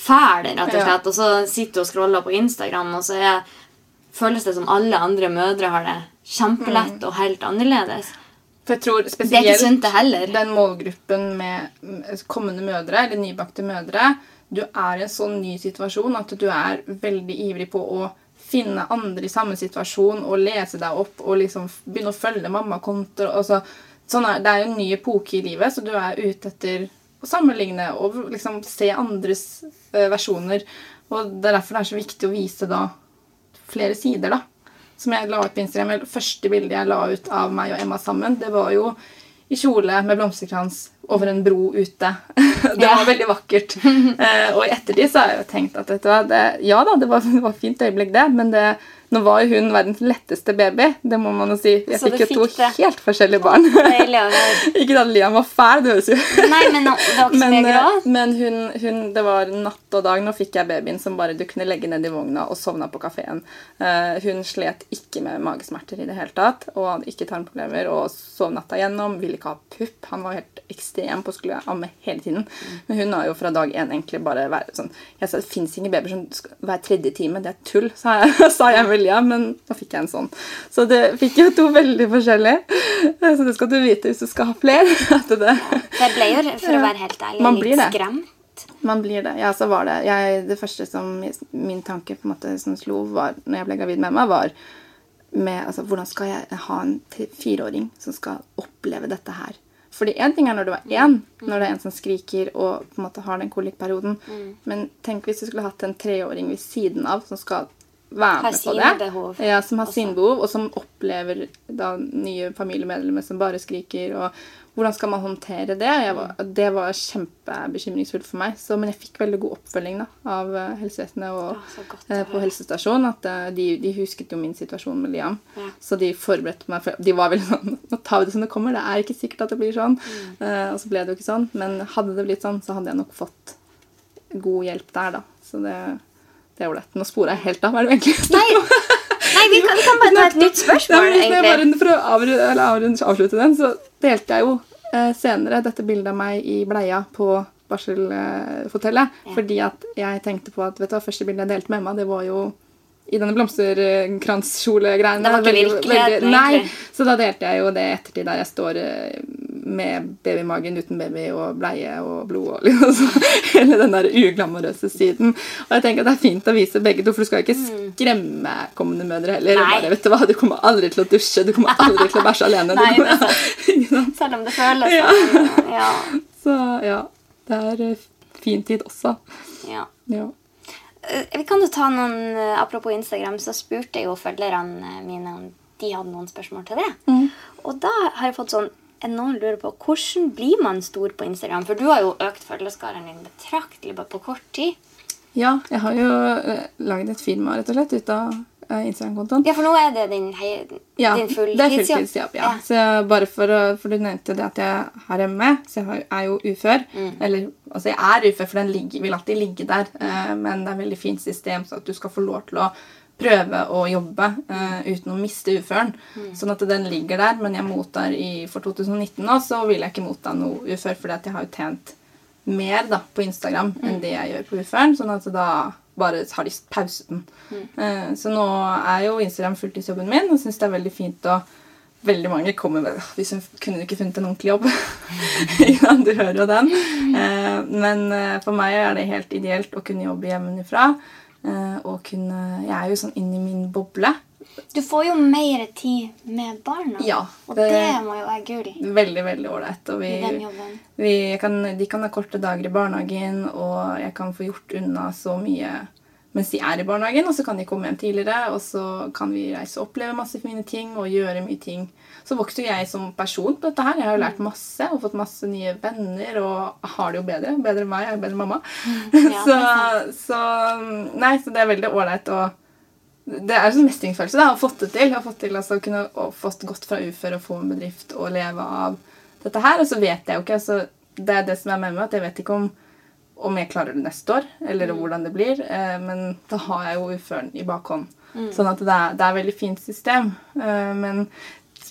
fæl, rett og slett. Og så sitter du og scroller på Instagram, og så er, føles det som alle andre mødre har det kjempelett og helt annerledes. For jeg tror spesielt den målgruppen med mm, kommende mødre, eller nybakte mødre, du er i en sånn ny situasjon at du er veldig ivrig på å finne andre i samme situasjon og lese deg opp og liksom begynne å følge mammakontoer. og så- Sånn er, det er jo en ny epoke i livet, så du er ute etter å sammenligne og liksom se andres eh, versjoner. Og Det er derfor det er så viktig å vise da flere sider, da. Som jeg la ut på Instagram. Det første bildet jeg la ut av meg og Emma sammen, det var jo i kjole med blomsterkrans over en bro ute. [LAUGHS] det var veldig vakkert. [LAUGHS] Eh, og i ettertid så har jeg jo tenkt at vet du hva, det, ja da, det var, [LAUGHS] det var fint øyeblikk, det. Men det, nå var jo hun verdens letteste baby. Det må man jo si. Jeg Så fikk jo to det. helt forskjellige barn. Ikke at Liam var fæl, det høres jo Nei, men det var ikke men, mye eh, men hun, hun, det var natt og dag. Nå fikk jeg babyen som bare du kunne legge ned i vogna og sovna på kafeen. Eh, hun slet ikke med magesmerter i det hele tatt og hadde ikke tarmproblemer og sov natta gjennom. Ville ikke ha pupp. Han var helt ekstrem på å skulle amme hele tiden. Men hun har jo fra dag én egentlig bare vært sånn Jeg sa det fins ingen babyer som skal hver tredje time. Det er tull, [LAUGHS] sa jeg, sa jeg vel, ja. men da fikk jeg en sånn. Så det fikk jo to veldig forskjellige. Eh, Så det skal du vite hvis du skal ha flere. [LAUGHS] Det, Jeg ble jo, for å være helt ærlig, litt skremt. Man blir det. Ja, så var det. Jeg, det første som min tanke på en måte som slo var, når jeg ble gravid med meg, var med, altså, hvordan skal jeg ha en fireåring som skal oppleve dette her? Fordi én ting er når du er én, når det er en som skriker og på en måte har den kolikkperioden. Men tenk hvis du skulle hatt en treåring ved siden av som skal være med på det. behov Ja, som har sine behov, og som opplever da nye familiemedlemmer som bare skriker. og Hvordan skal man håndtere det? Var, det var kjempebekymringsfullt for meg. Så, men jeg fikk veldig god oppfølging da, av eh, helsevesenet og Ja, godt eh, på helsestasjonen. At eh, de, de husket jo min situasjon med Liam. Ja. Så de forberedte meg. For de var veldig sånn Nå tar vi det som det kommer. Det er ikke sikkert at det blir sånn. Mm. Uh, og så ble det jo ikke sånn. Men hadde det blitt sånn, så hadde jeg nok fått god hjelp der, da. Så det, det er ålreit. Nå sporer jeg helt av. Hva er det du egentlig Nei? Nei vi, kan, vi kan bare ta et nytt spørsmål, Nei, egentlig. bare. For å avru- avslutte den, så delte jeg jo eh, senere dette bildet av meg i bleia på barselhotellet. Fordi at jeg tenkte på at vet du hva, første bildet jeg delte med Emma, det var jo i denne blomsterkranskjolegreiene. Det var ikke virkeligheten, egentlig. Nei, så da delte jeg jo det i ettertid der jeg står eh, med babymagen uten baby og bleie og blod og liksom så, [LAUGHS] hele den der uglamorøse siden. Og jeg tenker at det er fint å vise begge to, for du skal ikke skremme kommende mødre heller. Mm. Bare, vet du hva, du kommer aldri til å dusje, du kommer aldri til å bæsje alene. Nei, kommer, er [LAUGHS] sant? Selv om det føles Ja. sånn. Ja. Så ja, det er eh, fin tid også. ja. Ja. Eh, Vi kan jo ta noen eh, Apropos Instagram, så spurte jeg jo følgerne mine om de hadde noen spørsmål til det. Og da har jeg fått sånn Noen lurer på hvordan blir man stor på Instagram? For du har jo økt følgerskaren din betraktelig bare på kort tid. Ja, jeg har jo uh, lagd et firma rett og slett ut av uh, Instagram-kontoen. Ja, for nå er det din, hei, Ja, din det fulltidsjobb. Ja. Ja. Så bare for, å- for du nevnte det at jeg har ME, så jeg er jo ufør. Mm. Eller, altså jeg er ufør, for den ligger, vil alltid ligge der. Mm. men det er et veldig fint system, så at du skal få lov til å prøve å jobbe uh, uten å miste uføren. Mm. Sånn at den ligger der. Men jeg mottar i, for 2019 nå, så vil jeg ikke motta noe ufør, fordi at jeg har jo tjent mer da, på Instagram Mm. enn det jeg gjør på uføren. Sånn at da bare har de pauset den. Mm. Uh, så nå er jo Instagram fulltidsjobben min, og syns det er veldig fint å Veldig mange kommer med Hvis hun kunne ikke funnet en ordentlig jobb. [LAUGHS] ja, du hører jo den. Eh, men for meg er det helt ideelt å kunne jobbe hjemmefra. Eh, og kunne Jeg er jo sånn inni min boble. Du får jo mer tid med barna. Ja, Og det- det, må jo være gull Veldig, veldig ålreit. Og vi, vi kan, de kan ha korte dager i barnehagen, og jeg kan få gjort unna så mye mens de er i barnehagen. Og så kan de komme hjem tidligere, og så kan vi reise og oppleve masse fine ting og gjøre mye ting. Så vokser jeg som person på dette her. Jeg har jo lært masse og fått masse nye venner og har det jo bedre. Bedre enn meg. Jeg er bedre enn mamma. ja, [LAUGHS] så, så Nei, så det er veldig ålreit å det er en sånn mestringsfølelse da, å ha fått det til. å fått til altså, kunne fått gått fra ufør og få en bedrift og leve av dette her. Og så vet jeg jo ikke altså, Det er det som er med meg, at jeg vet ikke om, om jeg klarer det neste år, eller hvordan det blir. Eh, men da har jeg jo uføren i bakhånd. Sånn at det er, det er et veldig fint system. Eh, men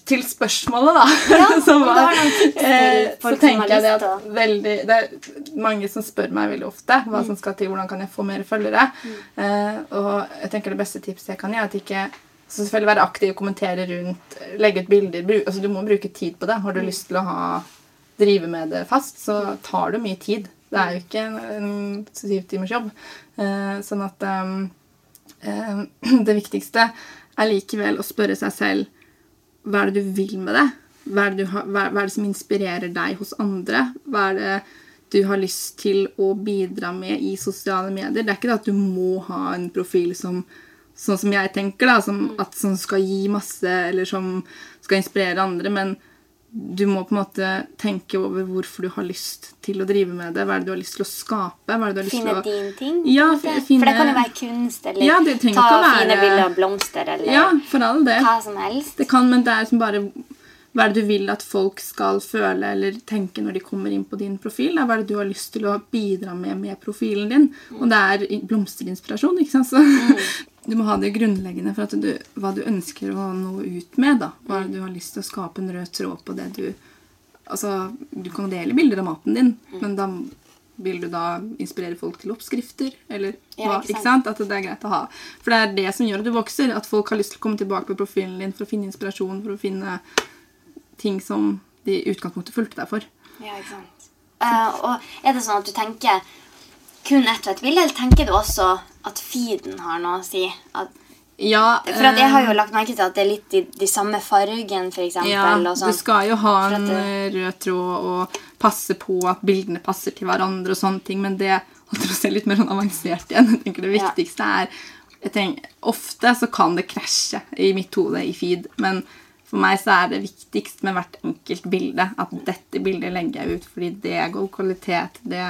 til spørsmålet, da. [LAUGHS] som om du har noen tips til eh, så som tenker jeg det at veldig, det er mange som spør meg veldig ofte hva som skal til, hvordan kan jeg få mer følgere. Eh, og jeg tenker det beste tipset jeg kan gi, er at ikke så selvfølgelig være aktiv, kommentere rundt, legge ut bilder. Bru, altså Du må bruke tid på det. Har du lyst til å ha, drive med det fast, så tar det mye tid. Det er jo ikke en, en syvtimersjobb. Eh, sånn at eh, [CLEARS THROAT] det viktigste er likevel å spørre seg selv hva er det du vil med det? Hva er det, du har, hva, hva er det som inspirerer deg hos andre? Hva er det du har lyst til å bidra med i sosiale medier? Det er ikke det at du må ha en profil som sånn som jeg tenker, da, som, at, som skal gi masse, eller som skal inspirere andre, men du må på en måte tenke over hvorfor du har lyst til å drive med det. Hva er det du har lyst til å skape? Hva det du har lyst Finne å... din ting. Ja, finne- For det kan jo være kunst, eller Ja, det ta fine være- bilder av blomster, eller Ja, for all det. hva som helst. Det kan, men det er som bare Hva er det du vil at folk skal føle eller tenke når de kommer inn på din profil? Da? Hva er det du har lyst til å bidra med med profilen din? Og det er blomsterinspirasjon, ikke sant? Så [LAUGHS] du må ha det grunnleggende for at du, hva du ønsker å nå ut med. da. Hva er det du har lyst til å skape en rød tråd på det du Altså, du kan dele bilder av maten din, men da vil du da inspirere folk til oppskrifter? Eller Ja, hva? ikke Ikke sant? sant? At det er greit å ha. For det er det som gjør at du vokser. At folk har lyst til å komme tilbake på profilen din for å finne inspirasjon, for å finne ting som de i utgangspunktet fulgte deg for. Ja, ikke sant. Uh, og er det sånn at du tenker kun etter et bilde, eller tenker du også at feeden har noe å si? At, Ja, for at jeg har jo eh, lagt merke til at det er litt de, de samme fargene, eksempel. ja, du sånn. skal jo ha en det- rød tråd og passe på at bildene passer til hverandre og sånne ting, men det holdt å se litt mer sånn avansert igjen. Jeg tenker Det Ja. viktigste er jeg tenker, Ofte så kan det krasje i mitt hode i feed, men for meg så er det viktigst med hvert enkelt bilde at dette bildet legger jeg ut fordi det er god kvalitet. Det,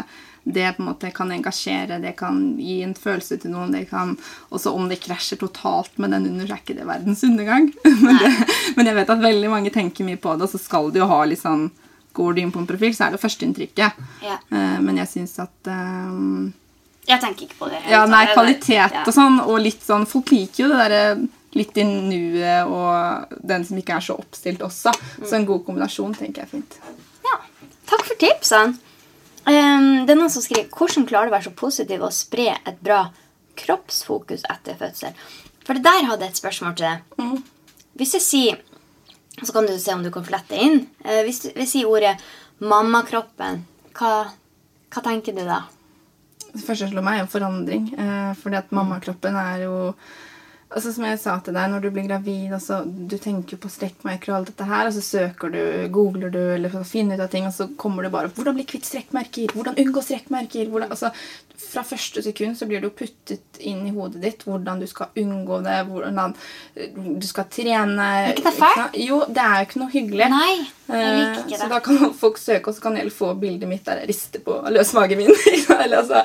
det på en måte kan engasjere, det kan gi en følelse til noen. det kan, Også om det krasjer totalt med den under, så er ikke det verdens undergang. [LAUGHS] men, det, men jeg vet at veldig mange tenker mye på det, og så skal du jo ha litt sånn Går du inn på en profil, så er det førsteinntrykket. Ja. Eh, men jeg syns at um, Jeg tenker ikke på det. ja, nei, kvalitet og sånn, og litt sånn Folk liker jo det derre litt i nuet og den som ikke er så oppstilt også. Så en god kombinasjon tenker jeg er fint. Ja. Takk for tipsene. Um, det er noen som skriver hvordan klarer du å være så positiv og spre et bra kroppsfokus etter fødsel. For det der hadde jeg et spørsmål til deg. Hvis jeg sier Så kan du se om du kan flette inn. Eh, hvis du- hvis jeg sier ordet 'mammakroppen', hva, hva tenker du da? Det første som slår meg, er jo forandring. Eh, fordi at mammakroppen er jo Altså, som jeg sa til deg, når du blir gravid, altså, du tenker på strekkmerker og alt dette her, og så søker du, googler du, eller finner ut av ting, og så kommer du bare opp 'Hvordan bli kvitt strekkmerker?' 'Hvordan unngå strekkmerker?' Hvordan, altså, fra første sekund så blir det jo puttet inn i hodet ditt hvordan du skal unngå det, hvordan eh, du skal trene. Er ikke det feil? fælt? Jo, det er jo ikke noe hyggelig. Nei, jeg liker ikke det. Så da kan [LAUGHS] folk søke, og så kan de få bildet mitt der jeg rister på løs magen min. [LAUGHS] Eller altså,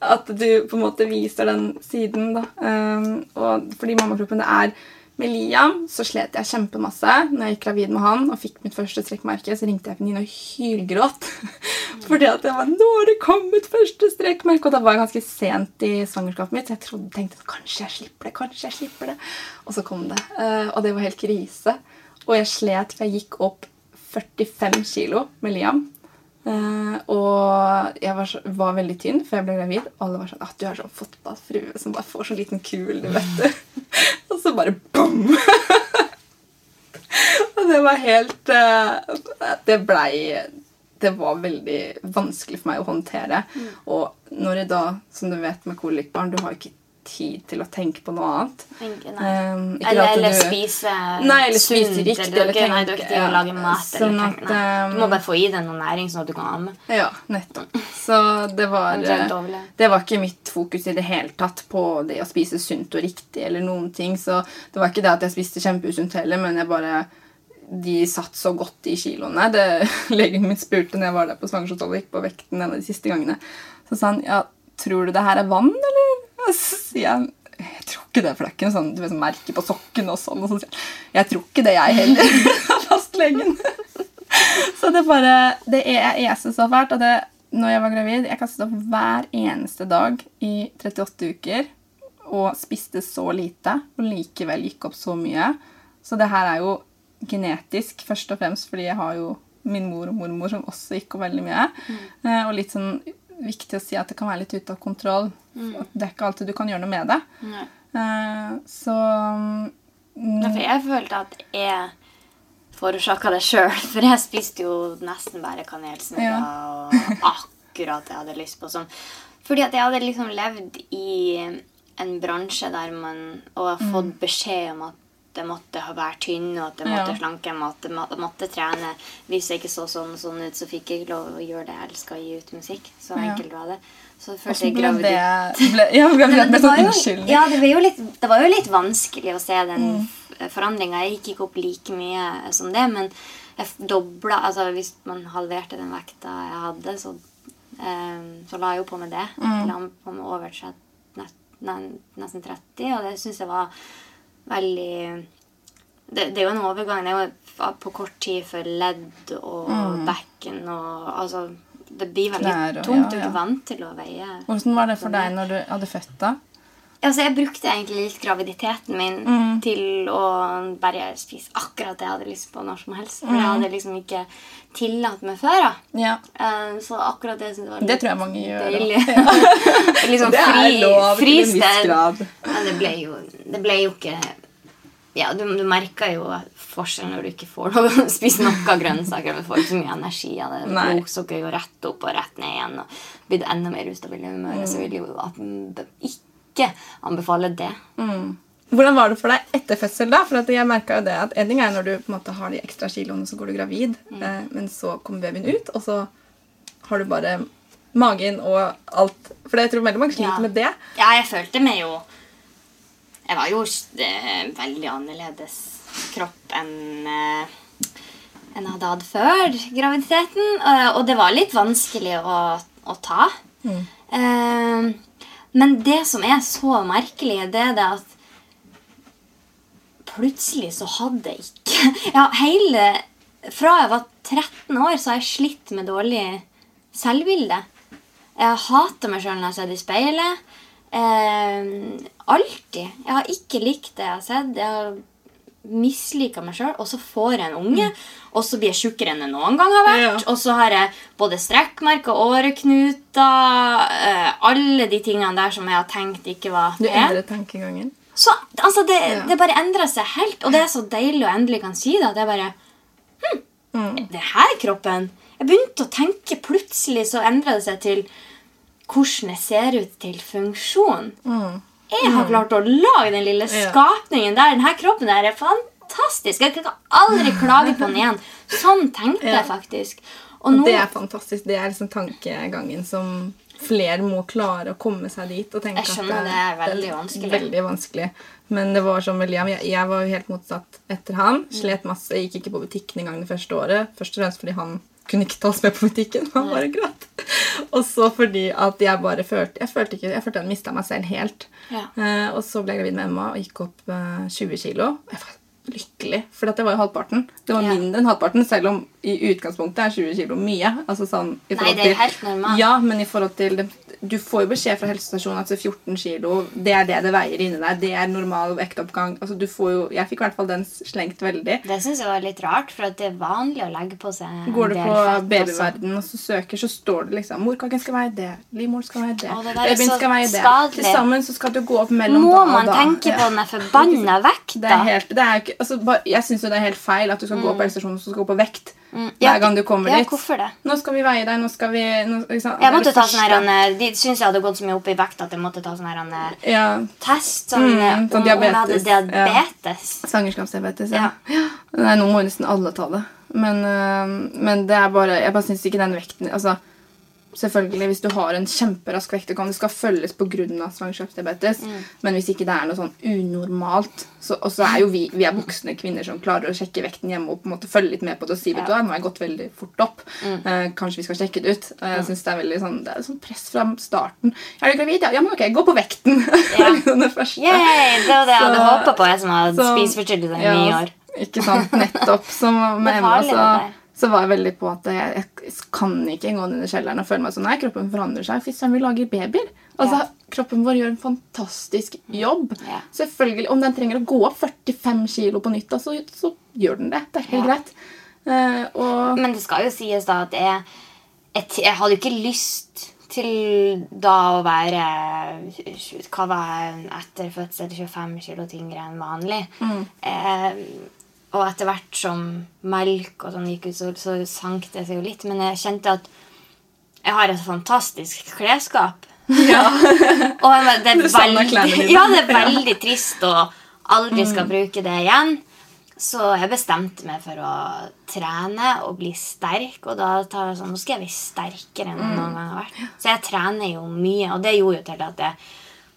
At du på en måte viser den siden. da. Um, og fordi mammakroppen det er med Liam, så slet jeg kjempemasse når jeg gikk gravid med han og fikk mitt første strekkmerke. Så ringte jeg venninne og hylgråt. [LAUGHS] Fordi at jeg var, nå har det kommet første strekkmerke. Og da var jeg ganske sent i svangerskapet mitt. Så jeg trodde, tenkte kanskje jeg slipper det. kanskje jeg slipper det. Og så kom det. Eh, og det var helt krise. Og jeg slet, for jeg gikk opp 45 kilo med Liam. Eh, og jeg var, så, var veldig tynn før jeg ble gravid. Alle var sånn at du er sånn fotballfrue som bare får så liten kul, du vet du. [LAUGHS] og så bare bom! [LAUGHS] og det var helt uh, Det blei Det var veldig vanskelig for meg å håndtere. Og når jeg da, som du vet med kolikbarn, du har ikke tid til å tenke på noe annet. Ikke- nei. Um, Eller, eller du- spise Nei, eller spise riktig, Eller, tenke, nei, du tenke- har ikke tid å lage mat. Sånn eller, at, tenke- Du må bare få i deg noe næring, sånn at du kan amme. Ja, nettopp. Så det var, det var ikke mitt fokus i det hele tatt på det å spise sunt og riktig. eller noen ting. Så det var ikke det at jeg spiste kjempeusunt heller, men jeg bare de satt så godt i kiloene. Det, [LAUGHS] legen min spurte når jeg var der på svangerskapsholdet gikk på vekten en av de siste gangene. Så sa han ja, tror du det her er vann, eller? Og så sier jeg jeg tror ikke det, for det er ikke noe sånn, du vet, sånn merke på sokken og sånn. Og så sier jeg tror ikke det, jeg heller. [LAUGHS] Fastlegen. [LAUGHS] Så det bare Det er, jeg så fælt. Og det, når jeg var gravid Jeg kastet opp hver eneste dag i 38 uker. Og spiste så lite, og likevel gikk opp så mye. Så det her er jo genetisk, først og fremst fordi jeg har jo min mor og mormor som også gikk opp veldig mye. Mm. og litt sånn viktig å si at det kan være litt ute av kontroll. At det er ikke alltid du kan gjøre noe med det. Eh, så Nei, for jeg følte at jeg forårsaka det sjøl. [LAUGHS] For jeg spiste jo nesten bare kanelsnurrer og akkurat det jeg hadde lyst på. Sånn. Fordi at jeg hadde liksom levd i en bransje der man Og fått beskjed om at jeg måtte være tynn, og at jeg måtte Ja. slanke, jeg måtte, må- måtte trene. Hvis jeg ikke så sånn sånn ut, så fikk jeg ikke lov å gjøre det jeg elska, gi ut musikk. Så enkelt var det. Så følte jeg graviditet Ja, [LAUGHS] det var sånn jo- Ja, det var jo litt, det var jo litt vanskelig å se den Mm. forandringa. Jeg gikk ikke opp like mye som det, men jeg dobla Altså hvis man halverte den vekta jeg hadde, så, um, så la jeg jo på med det. Mm. La på med over tre- nett, nei, nesten 30, og det syns jeg var veldig det, det er jo en overgang. Det er jo på kort tid for ledd og bekken og Altså, det blir veldig Klær, og- tungt. ja, Du er ikke vant til å veie Hvordan var det for deg når du hadde født, da? Altså, jeg brukte egentlig litt graviditeten min Mm. til å bare spise akkurat det jeg hadde lyst på når som helst. For Mm. jeg hadde liksom ikke tillatt meg før. da. Ja. Eh, Så akkurat det synes jeg var Det litt tror jeg mange gjør. da. Ja. [LAUGHS] liksom Det er fri, lov til en viss grad. Men det ble jo, det ble jo ikke ja, Du, du merker jo forskjellen når du ikke får lov å spise noe [LAUGHS] grønnsaker. Du får ikke så mye energi av det. Blodsukkeret Blodsukker går rett opp og rett ned igjen. Og blir du enda mer ustabil i humøret, Mm. så vil jo at- ikke anbefale det. Hvordan var det for deg etter fødsel? da? For jeg merket jo det at En ting er når du på en måte har de ekstra kiloene, så går du gravid. Eh, men så kommer babyen ut, og så har du bare magen og alt. For jeg tror veldig mange sliter Ja. med det. Ja, jeg følte meg jo Jeg var jo eh, veldig annerledes kropp enn eh, enn jeg hadde hatt før graviditeten. Og det var litt vanskelig å, å ta. Eh, men det som er så merkelig, det er det at plutselig så hadde jeg ikke Ja, hele Fra jeg var 13 år, så har jeg slitt med dårlig selvbilde. Jeg hater meg sjøl når jeg ser det i speilet. Eh, alltid. Jeg har ikke likt det jeg har sett. Jeg har mislika meg sjøl, og så får jeg en unge, og så blir jeg tjukkere enn jeg noen gang har vært. Ja. Og så har jeg både strekkmerker, åreknuter, uh, alle de tingene der som jeg har tenkt ikke var Du endrer endret tankegangen. Så altså, det, Ja. det bare endrer seg helt, og det er så deilig å endelig kan si det. Det er bare hm, Det her er kroppen. Jeg begynte å tenke plutselig, så endra det seg til hvordan jeg ser ut til funksjon. Jeg har klart å lage den lille skapningen der. Denne kroppen der er fantastisk. Jeg kan aldri [LAUGHS] klage på den igjen. Sånn tenkte jeg faktisk. Og nå, Det er fantastisk. Det er liksom tankegangen som flere må klare å komme seg dit. og tenke Jeg skjønner at det er veldig vanskelig. Veldig vanskelig. Men det var som William, jeg, jeg var jo helt motsatt etter han. Mm. Slet masse, gikk ikke på butikken engang det første året. Først og fremst fordi han kunne ikke ta oss med på butikken. Han bare gråt. Og så fordi at jeg bare følte Jeg følte, ikke, jeg følte jeg mista meg selv helt. Ja. Uh, og så ble jeg gravid med Emma og gikk opp uh, 20 kilo. Jeg var lykkelig, for det var jo halvparten. Det var Ja. mindre enn halvparten, selv om i utgangspunktet er 20 kilo mye. Altså sånn, Nei, det er helt normalt. Ja, men i forhold til Du får jo beskjed fra helsestasjonen at 14 kilo, det er det det veier inni deg. Det er normal vektoppgang. Altså, du får jo, jeg fikk i hvert fall den slengt veldig. Det syns jeg var litt rart, for det er vanlig å legge på seg en Går du del på babyverden og så søker, så står det liksom morkaken skal veie det, livmoren skal veie det, babyen skal veie det. Til sammen så skal du gå opp mellom Må da og man tenke Ja. på den forbanna vekta? Det er helt, det er ikke, altså, bare, jeg syns jo det er helt feil at du skal gå på helsestasjonen og så skal gå på vekt Mm. Ja, hver gang du kommer ja, dit. hvorfor det? Nå skal vi veie deg, nå skal vi nå, liksom. Jeg måtte ta sånn her, en, De syntes jeg hadde gått så mye opp i vekt at jeg måtte ta sånn her eh, Ja, test. Sånn, Mm, eh, sånn om, om jeg hadde diabetes, ja. Svangerskapsdiabetes, ja. ja. Nei, nå må nesten alle ta det. Men, øh, men det er bare Jeg bare syns ikke den vekten Altså, selvfølgelig, hvis du har en kjemperask vekt, det skal følges pga. svangerskapsdiabetes, Mm. men hvis ikke det er noe sånn unormalt så, Og så er jo vi, vi er voksne kvinner som klarer å sjekke vekten hjemme og på en måte følge litt med på det og si vet du hva, nå har jeg gått veldig fort opp. Mm. Eh, kanskje vi skal sjekke det ut. Og jeg synes Det er veldig sånn, det er sånn press fra starten. Er du gravid? Ja, ja men ok, gå på vekten. [LAUGHS] det er liksom det første. Yay, det var det jeg hadde håpa på, jeg som har så- spiseforstyrrelser i ja, ni år. Ikke sant, nettopp. Som [LAUGHS] med Emma så, det. Så var jeg veldig på at jeg, jeg kan ikke gå ned i kjelleren og føle meg sånn Nei, kroppen forandrer seg. Fy søren, vi lager babyer. Altså, Ja. Kroppen vår gjør en fantastisk jobb. Ja. Selvfølgelig, Om den trenger å gå opp 45 kilo på nytt, da, så, så gjør den det. Det er helt Ja. greit. Uh, og Men det skal jo sies da at jeg, jeg, jeg hadde jo ikke lyst til da å være Hva var jeg etter fødsel 25 kilo tyngre enn vanlig. Eh, og etter hvert som melk og sånn gikk ut, så, så sank det seg jo litt. Men jeg kjente at jeg har et fantastisk klesskap. [LAUGHS] og det er, veldig, ja, det er veldig trist å aldri skal bruke det igjen. Så jeg bestemte meg for å trene og bli sterk. Og da tar jeg sånn, nå skal jeg bli sterkere enn jeg noen gang har vært. Så jeg trener jo mye, og det gjorde jo til at jeg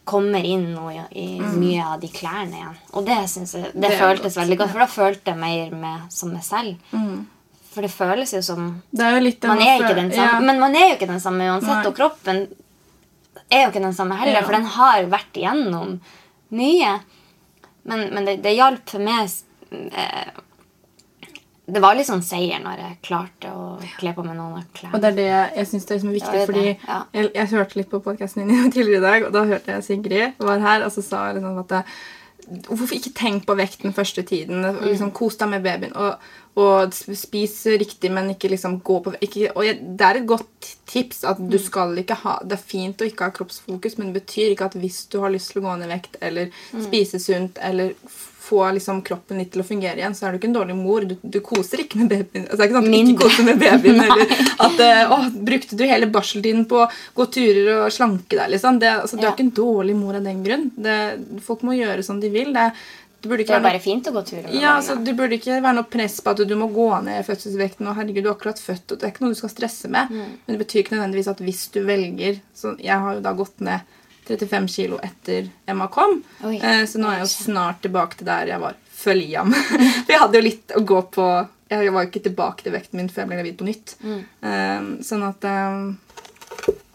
kommer inn noe i, i mye av de klærne igjen. Og det, jeg, det, Det føltes godt, veldig godt, for da følte jeg mer med, som meg selv. For det føles jo som det er jo man er ikke den samme, ja. Men man er jo ikke den samme uansett, Nei. og kroppen er jo ikke den samme heller, Ja. for den har vært igjennom mye. Men, men det, det hjalp for meg eh, Det var litt sånn seier når jeg klarte å kle på meg noen klær. Og det er det jeg syns er liksom viktig, det er fordi ja. jeg, jeg hørte litt på podkasten din [LAUGHS] tidligere i dag, og da hørte jeg Sigrid var her, og så sa liksom at det, Hvorfor ikke tenk på vekten første tiden? Mm. Liksom Kos deg med babyen. Og, og spis riktig, men ikke liksom gå på ikke, Og det er et godt tips at Mm. du skal ikke ha Det er fint å ikke ha kroppsfokus, men det betyr ikke at hvis du har lyst til å gå ned i vekt eller Mm. spise sunt eller få liksom kroppen litt til å fungere igjen, så er du ikke en dårlig mor. Du, du koser ikke med babyen. Altså, det er ikke sånn at du ikke koser med babyen. [LAUGHS] eller at eh, å, Brukte du hele barseltiden på å gå turer og slanke deg? liksom? Det, altså, Du Ja. er ikke en dårlig mor av den grunn. Det, folk må gjøre som de vil. Det, det burde det er bare bare fint å gå turer ja, altså, Det burde ikke være noe press på at du må gå ned i fødselsvekten. og herregud, du har akkurat født, og Det er ikke noe du skal stresse med. Mm. Men det betyr ikke nødvendigvis at hvis du velger så Jeg har jo da gått ned 35 kilo etter Emma kom. Oi. Eh, så nå er jeg jo snart tilbake til der jeg var før Liam. [LAUGHS] For jeg hadde jo litt å gå på Jeg var jo ikke tilbake til vekten min før jeg ble gravid på nytt. Mm. Eh, sånn at eh,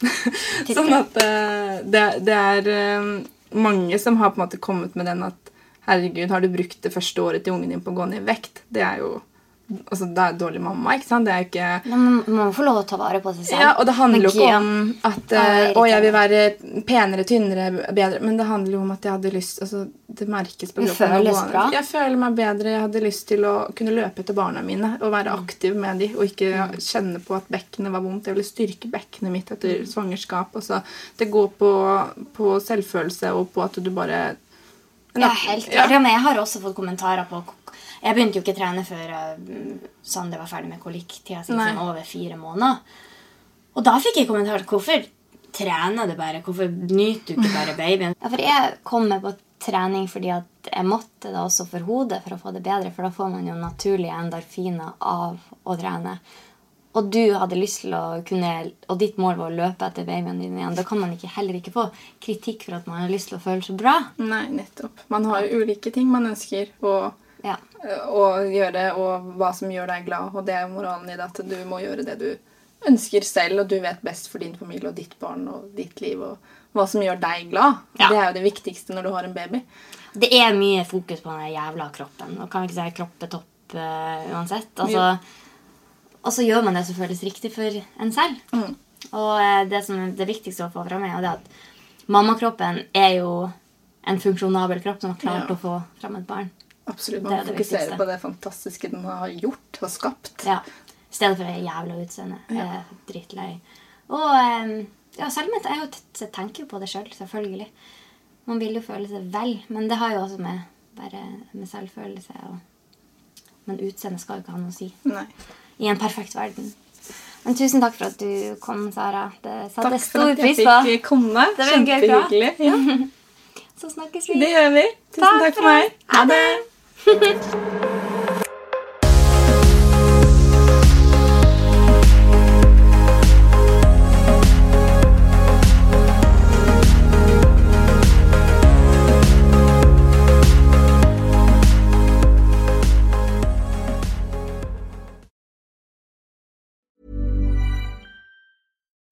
[LAUGHS] Sånn at eh, det, det er eh, mange som har på en måte kommet med den at herregud, har du brukt det første året til ungen din på å gå ned i vekt? Det er jo altså, det er dårlig mamma, ikke sant? Det er ikke Men man må få lov å ta vare på seg selv. ja, og det handler jo ikke om at uh, å, jeg vil være penere, tynnere, bedre. Men det handler jo om at jeg hadde lyst altså, Det merkes på kroppen. bra. Jeg føler meg bedre. Jeg hadde lyst til å kunne løpe etter barna mine og være Mm. aktiv med dem, og ikke kjenne på at bekkenet var vondt. Jeg ville styrke bekkenet mitt etter Mm. svangerskap. Altså, det går på, på selvfølelse og på at du bare Ja, helt Ja. Ja, jeg har også fått kommentarer på Jeg begynte jo ikke å trene før uh, Sander var ferdig med kolikktida si, sånn over fire måneder. Og da fikk jeg kommentarer hvorfor trener du bare? Hvorfor nyter du ikke bare [LAUGHS] babyen? Ja, for jeg kom med på trening fordi at jeg måtte det også for hodet for å få det bedre. For da får man jo naturlige endorfiner av å trene. Og du hadde lyst til å kunne, og ditt mål var å løpe etter babyen din igjen. Da kan man ikke, heller ikke få kritikk for at man har lyst til å føle seg bra. Nei, nettopp. Man har jo ulike ting man ønsker å, Ja. å gjøre, og hva som gjør deg glad. Og det er moralen i det at du må gjøre det du ønsker selv, og du vet best for din familie og ditt barn og ditt liv og hva som gjør deg glad. Ja. Det er jo det viktigste når du har en baby. Det er mye fokus på den jævla kroppen. Og kan vi ikke si kroppetopp uh, uansett. Altså, og så gjør man det som føles riktig for en selv. Mm. Og eh, det som er det viktigste å få fram, er at mammakroppen er jo en funksjonabel kropp som har klart Ja. å få fram et barn. Absolutt. Man er det fokuserer viktigste. på det fantastiske den har gjort og skapt. Ja. I stedet for det jævla utseendet. Jeg er drittlei. Og ja, selv om Jeg, jeg tenker jo på det sjøl, selv, selvfølgelig. Man vil jo føle seg vel, men det har jo også med, bare med selvfølelse og Men utseendet skal jo ikke ha noe å si. Nei. I en perfekt verden. Men tusen takk for at du kom, Sara. Det satte Takk for at jeg fikk komme. Det var. Kjempehyggelig. Ja, [LAUGHS] Så snakkes vi. det gjør vi. Tusen Takk takk for meg. Ha det. Bye. [LAUGHS]